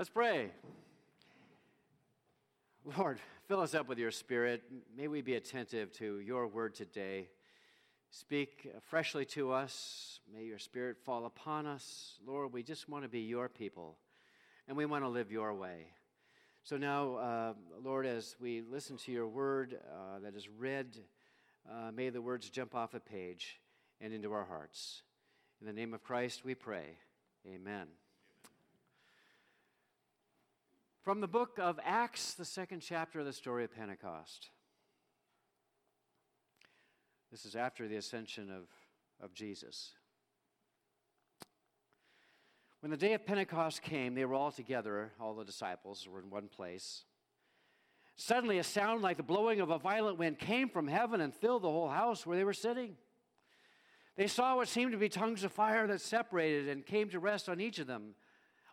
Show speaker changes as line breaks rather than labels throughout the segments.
Let's pray. Lord, fill us up with your spirit. May we be attentive to your word today. Speak freshly to us. May your spirit fall upon us. Lord, we just want to be your people and we want to live your way. So now, uh, Lord, as we listen to your word uh, that is read, uh, may the words jump off a page and into our hearts. In the name of Christ, we pray. Amen. From the book of Acts, the second chapter of the story of Pentecost. This is after the ascension of, of Jesus. When the day of Pentecost came, they were all together, all the disciples were in one place. Suddenly, a sound like the blowing of a violent wind came from heaven and filled the whole house where they were sitting. They saw what seemed to be tongues of fire that separated and came to rest on each of them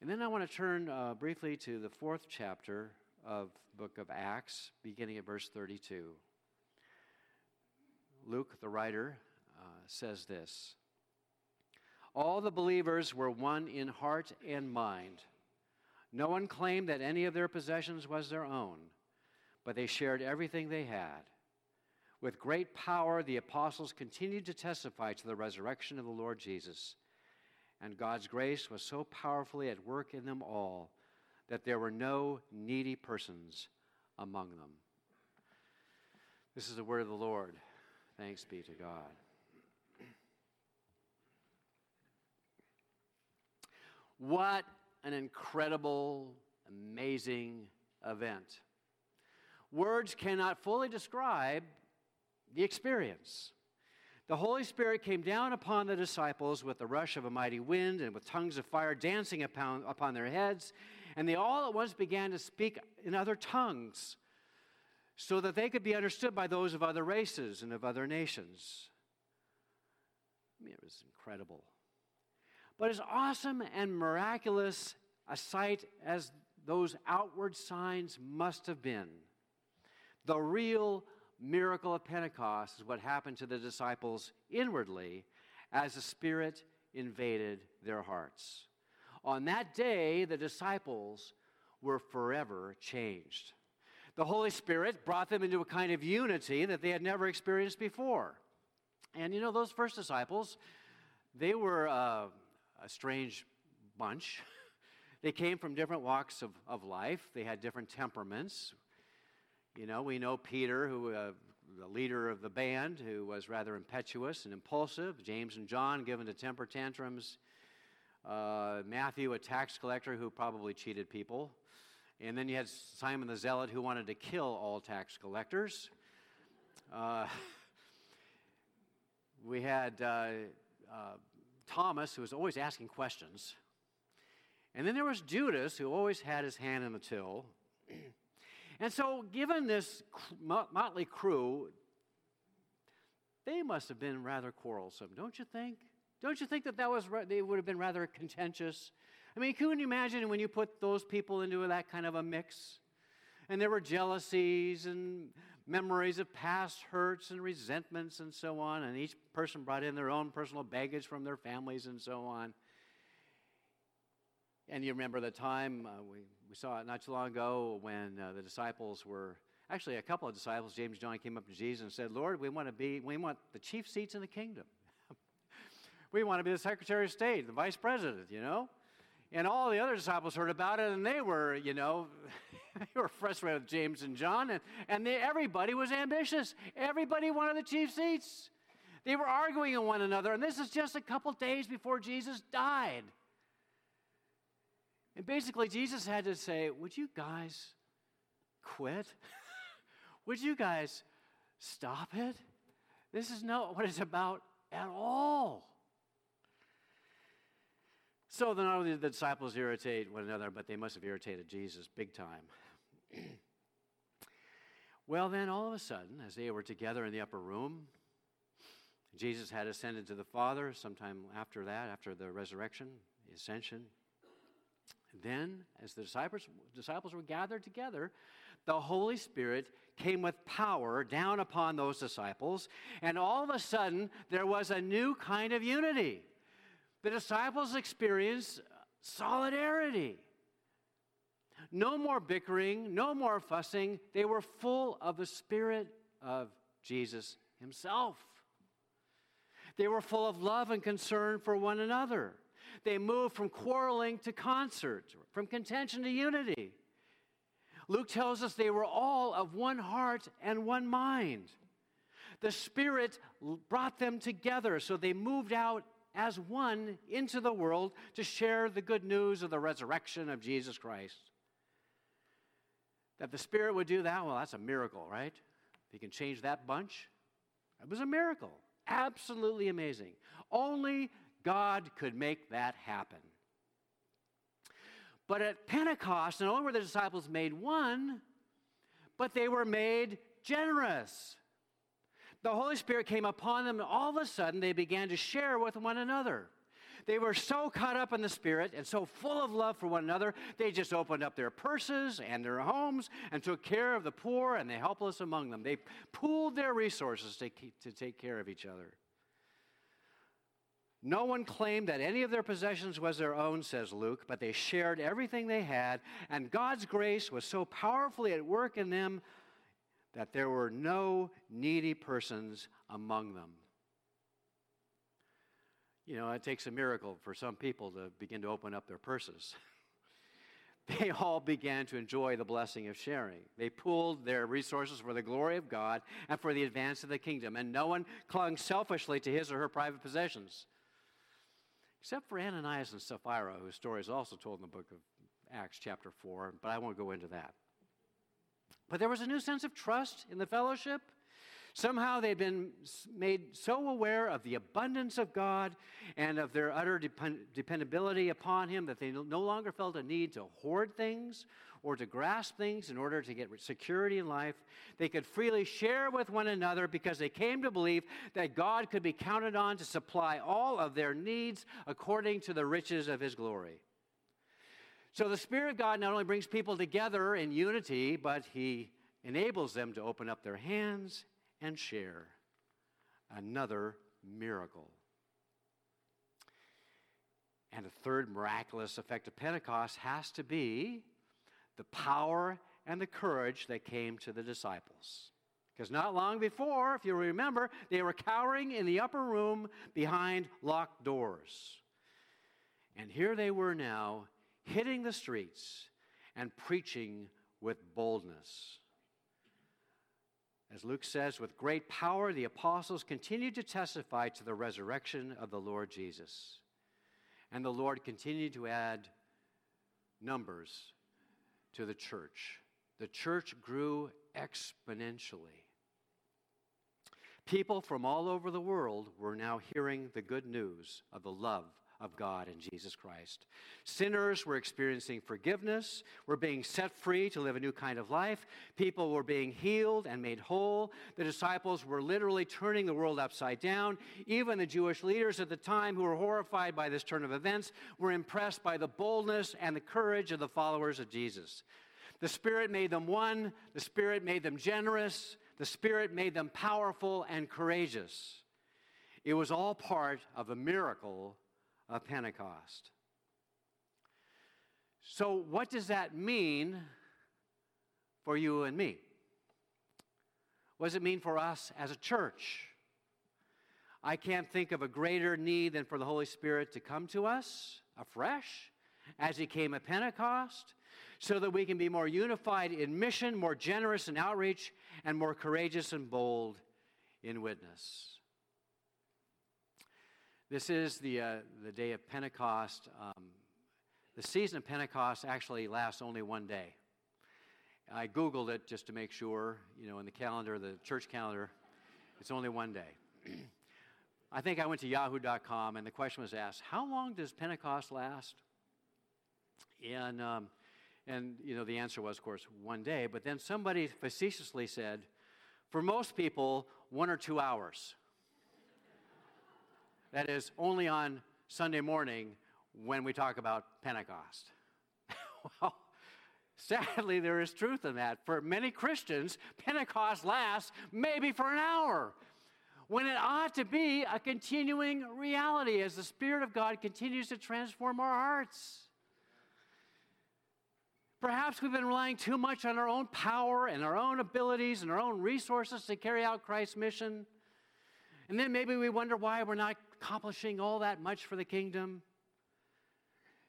And then I want to turn uh, briefly to the fourth chapter of book of Acts, beginning at verse 32. Luke, the writer, uh, says this All the believers were one in heart and mind. No one claimed that any of their possessions was their own, but they shared everything they had. With great power, the apostles continued to testify to the resurrection of the Lord Jesus and God's grace was so powerfully at work in them all that there were no needy persons among them. This is the word of the Lord. Thanks be to God. What an incredible, amazing event. Words cannot fully describe the experience. The Holy Spirit came down upon the disciples with the rush of a mighty wind and with tongues of fire dancing upon, upon their heads, and they all at once began to speak in other tongues so that they could be understood by those of other races and of other nations. I mean, it was incredible. But as awesome and miraculous a sight as those outward signs must have been, the real miracle of Pentecost is what happened to the disciples inwardly as the Spirit invaded their hearts. On that day, the disciples were forever changed. The Holy Spirit brought them into a kind of unity that they had never experienced before. And you know, those first disciples, they were uh, a strange bunch. they came from different walks of, of life, they had different temperaments. You know, we know Peter, who uh, the leader of the band, who was rather impetuous and impulsive. James and John, given to temper tantrums. Uh, Matthew, a tax collector who probably cheated people. And then you had Simon the Zealot who wanted to kill all tax collectors. Uh, we had uh, uh, Thomas who was always asking questions. And then there was Judas who always had his hand in the till. and so, given this motley crew, they must have been rather quarrelsome, don't you think? Don't you think that that was they would have been rather contentious? I mean, can you imagine when you put those people into that kind of a mix? And there were jealousies and memories of past hurts and resentments and so on, and each person brought in their own personal baggage from their families and so on. And you remember the time uh, we, we saw it not too long ago when uh, the disciples were actually a couple of disciples, James and John, came up to Jesus and said, Lord, we want to be, we want the chief seats in the kingdom. we want to be the Secretary of State, the Vice President, you know? And all the other disciples heard about it, and they were, you know, they were frustrated with James and John, and, and they, everybody was ambitious. Everybody wanted the chief seats. They were arguing with one another, and this is just a couple days before Jesus died. And basically, Jesus had to say, Would you guys quit? Would you guys stop it? This is not what it's about at all. So then not only did the disciples irritate one another, but they must have irritated Jesus big time. well, then all of a sudden, as they were together in the upper room, Jesus had ascended to the Father sometime after that, after the resurrection, the ascension. Then, as the disciples, disciples were gathered together, the Holy Spirit came with power down upon those disciples, and all of a sudden, there was a new kind of unity the disciples experienced solidarity. No more bickering, no more fussing. They were full of the Spirit of Jesus Himself. They were full of love and concern for one another. They moved from quarreling to concert, from contention to unity. Luke tells us they were all of one heart and one mind. The Spirit brought them together, so they moved out as one into the world to share the good news of the resurrection of Jesus Christ. That the Spirit would do that, well, that's a miracle, right? If He can change that bunch, it was a miracle. Absolutely amazing. Only God could make that happen. But at Pentecost, not only were the disciples made one, but they were made generous the Holy Spirit came upon them, and all of a sudden they began to share with one another. They were so caught up in the Spirit and so full of love for one another, they just opened up their purses and their homes and took care of the poor and the helpless among them. They pooled their resources to, keep, to take care of each other. No one claimed that any of their possessions was their own, says Luke, but they shared everything they had, and God's grace was so powerfully at work in them that there were no needy persons among them. You know, it takes a miracle for some people to begin to open up their purses. they all began to enjoy the blessing of sharing. They pooled their resources for the glory of God and for the advance of the kingdom, and no one clung selfishly to his or her private possessions. Except for Ananias and Sapphira, whose story is also told in the book of Acts, chapter 4, but I won't go into that. But there was a new sense of trust in the fellowship. Somehow they'd been made so aware of the abundance of God and of their utter depend- dependability upon Him that they no longer felt a need to hoard things or to grasp things in order to get security in life. They could freely share with one another because they came to believe that God could be counted on to supply all of their needs according to the riches of His glory. So the Spirit of God not only brings people together in unity, but He enables them to open up their hands and share. Another miracle. And a third miraculous effect of Pentecost has to be the power and the courage that came to the disciples. Because not long before, if you remember, they were cowering in the upper room behind locked doors. And here they were now hitting the streets and preaching with boldness. As Luke says, with great power, the apostles continued to testify to the resurrection of the Lord Jesus. And the Lord continued to add numbers to the church. The church grew exponentially. People from all over the world were now hearing the good news of the love of God in Jesus Christ. Sinners were experiencing forgiveness, were being set free to live a new kind of life. People were being healed and made whole. The disciples were literally turning the world upside down. Even the Jewish leaders at the time, who were horrified by this turn of events, were impressed by the boldness and the courage of the followers of Jesus. The Spirit made them one, the Spirit made them generous, the Spirit made them powerful and courageous. It was all part of a miracle of Pentecost. So, what does that mean for you and me? What does it mean for us as a church? I can't think of a greater need than for the Holy Spirit to come to us afresh as He came at Pentecost, so that we can be more unified in mission, more generous in outreach, and more courageous and bold in witness. This is the, uh, the day of Pentecost. Um, the season of Pentecost actually lasts only one day. I Googled it just to make sure, you know, in the calendar, the church calendar, it's only one day. I think I went to yahoo.com and the question was asked, how long does Pentecost last? And, um, and, you know, the answer was, of course, one day. But then somebody facetiously said, for most people, one or two hours. That is only on Sunday morning when we talk about Pentecost. well, sadly, there is truth in that. For many Christians, Pentecost lasts maybe for an hour when it ought to be a continuing reality as the Spirit of God continues to transform our hearts. Perhaps we've been relying too much on our own power and our own abilities and our own resources to carry out Christ's mission. And then maybe we wonder why we're not accomplishing all that much for the kingdom.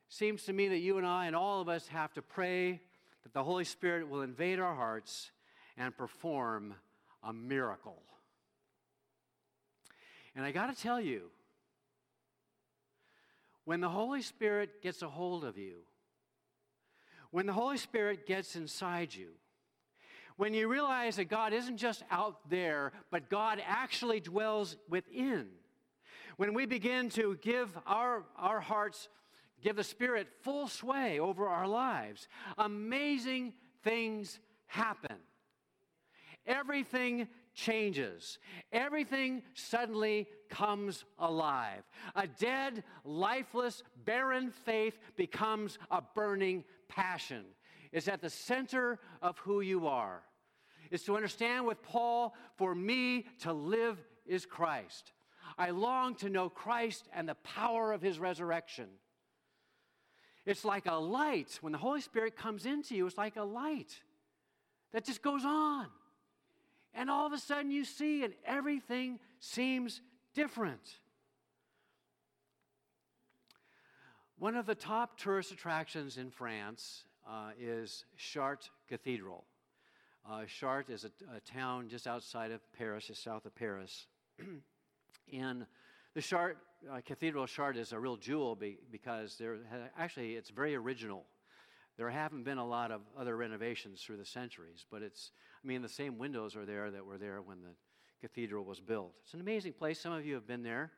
Seems to me that you and I and all of us have to pray that the Holy Spirit will invade our hearts and perform a miracle. And I got to tell you, when the Holy Spirit gets a hold of you, when the Holy Spirit gets inside you, when you realize that God isn't just out there, but God actually dwells within. When we begin to give our, our hearts, give the Spirit full sway over our lives, amazing things happen. Everything changes. Everything suddenly comes alive. A dead, lifeless, barren faith becomes a burning passion. It's at the center of who you are is to understand with Paul, for me to live is Christ. I long to know Christ and the power of his resurrection. It's like a light. When the Holy Spirit comes into you, it's like a light that just goes on. And all of a sudden you see, and everything seems different. One of the top tourist attractions in France uh, is Chartres Cathedral. Uh, Chartres is a, a, town just outside of Paris, just south of Paris. and the Chartres uh, Cathedral of Chartres is a real jewel be, because there actually it's very original. There haven't been a lot of other renovations through the centuries, but it's, I mean, the same windows are there that were there when the cathedral was built. It's an amazing place. Some of you have been there.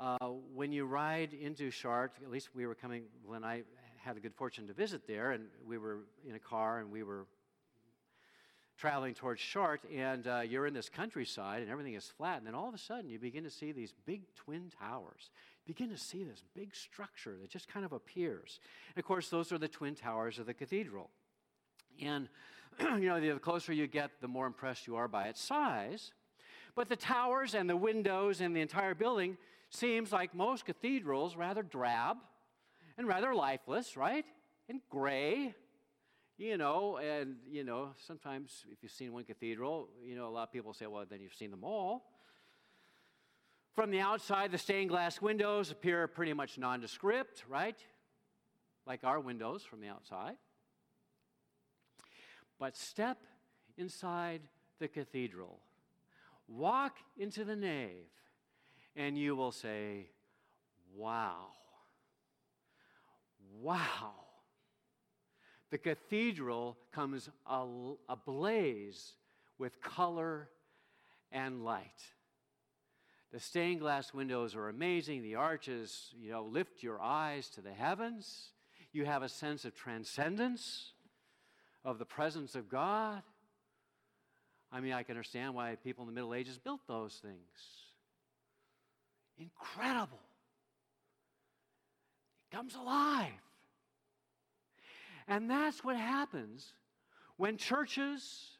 Uh, when you ride into Chartres, at least we were coming, when I had the good fortune to visit there, and we were in a car and we were traveling towards Chartres, and uh, you're in this countryside, and everything is flat. And then all of a sudden, you begin to see these big twin towers. You begin to see this big structure that just kind of appears. And of course, those are the twin towers of the cathedral. And you know, the closer you get, the more impressed you are by its size. But the towers and the windows and the entire building seems like most cathedrals rather drab and rather lifeless, right? And gray you know, and, you know, sometimes if you've seen one cathedral, you know, a lot of people say, well, then you've seen them all. From the outside, the stained glass windows appear pretty much nondescript, right? Like our windows from the outside. But step inside the cathedral, walk into the nave, and you will say, wow, wow the cathedral comes ablaze with color and light. The stained glass windows are amazing. The arches, you know, lift your eyes to the heavens. You have a sense of transcendence, of the presence of God. I mean, I can understand why people in the Middle Ages built those things. Incredible. It comes alive. And that's what happens when churches,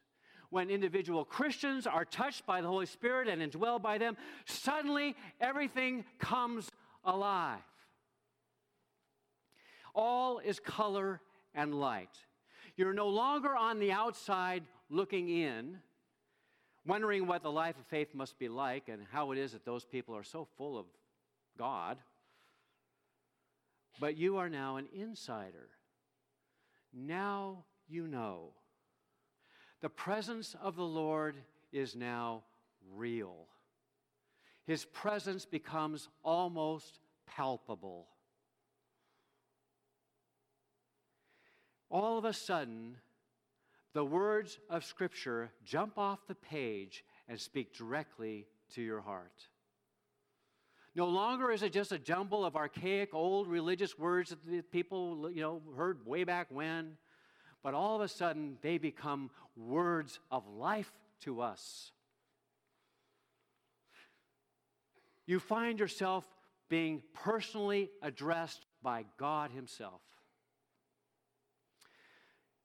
when individual Christians are touched by the Holy Spirit and indwelled by them, suddenly everything comes alive. All is color and light. You're no longer on the outside looking in, wondering what the life of faith must be like and how it is that those people are so full of God. But you are now an insider. Now you know. The presence of the Lord is now real. His presence becomes almost palpable. All of a sudden, the words of Scripture jump off the page and speak directly to your heart. No longer is it just a jumble of archaic old religious words that people you know heard way back when, but all of a sudden they become words of life to us. You find yourself being personally addressed by God Himself.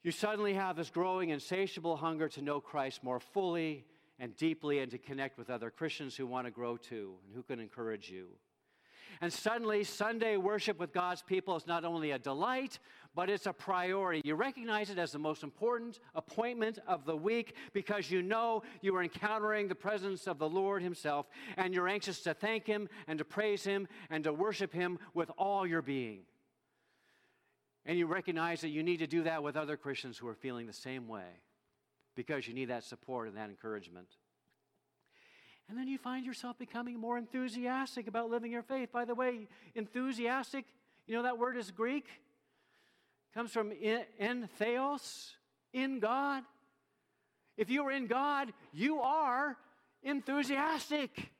You suddenly have this growing, insatiable hunger to know Christ more fully and deeply and to connect with other Christians who want to grow too and who can encourage you. And suddenly, Sunday worship with God's people is not only a delight, but it's a priority. You recognize it as the most important appointment of the week because you know you are encountering the presence of the Lord Himself, and you're anxious to thank Him and to praise Him and to worship Him with all your being. And you recognize that you need to do that with other Christians who are feeling the same way because you need that support and that encouragement. And then you find yourself becoming more enthusiastic about living your faith. By the way, enthusiastic, you know that word is Greek? comes from in, theos, in God. If you are in God, you are enthusiastic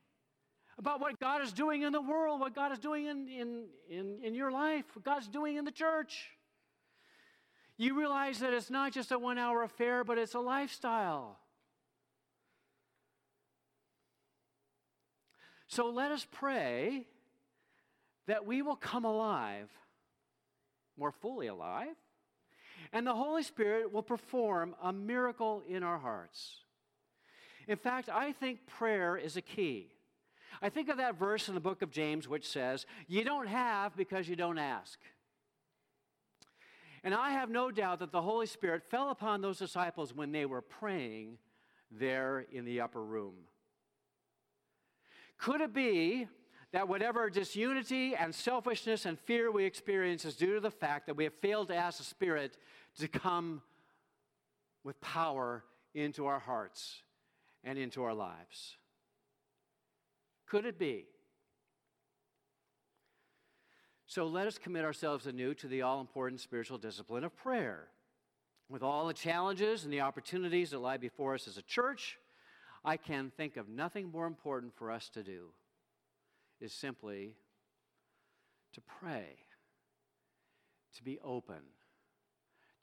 about what God is doing in the world, what God is doing in, in, in, in your life, what God's doing in the church. You realize that it's not just a one hour affair, but it's a lifestyle. So let us pray that we will come alive, more fully alive, and the Holy Spirit will perform a miracle in our hearts. In fact, I think prayer is a key. I think of that verse in the book of James which says, You don't have because you don't ask. And I have no doubt that the Holy Spirit fell upon those disciples when they were praying there in the upper room. Could it be that whatever disunity and selfishness and fear we experience is due to the fact that we have failed to ask the Spirit to come with power into our hearts and into our lives? Could it be? So let us commit ourselves anew to the all important spiritual discipline of prayer. With all the challenges and the opportunities that lie before us as a church, I can think of nothing more important for us to do is simply to pray, to be open,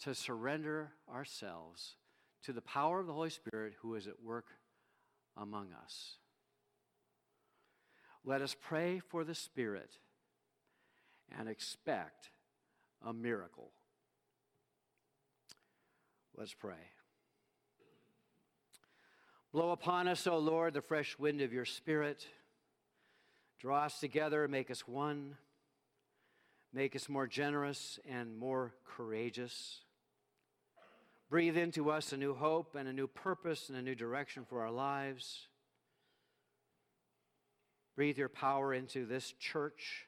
to surrender ourselves to the power of the Holy Spirit who is at work among us. Let us pray for the Spirit and expect a miracle. Let's pray. Blow upon us, O Lord, the fresh wind of your Spirit. Draw us together, make us one, make us more generous and more courageous. Breathe into us a new hope and a new purpose and a new direction for our lives. Breathe your power into this church.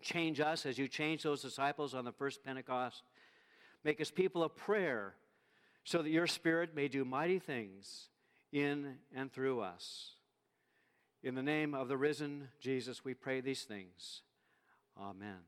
Change us as you change those disciples on the first Pentecost. Make us people of prayer so that your Spirit may do mighty things in and through us. In the name of the risen Jesus, we pray these things. Amen.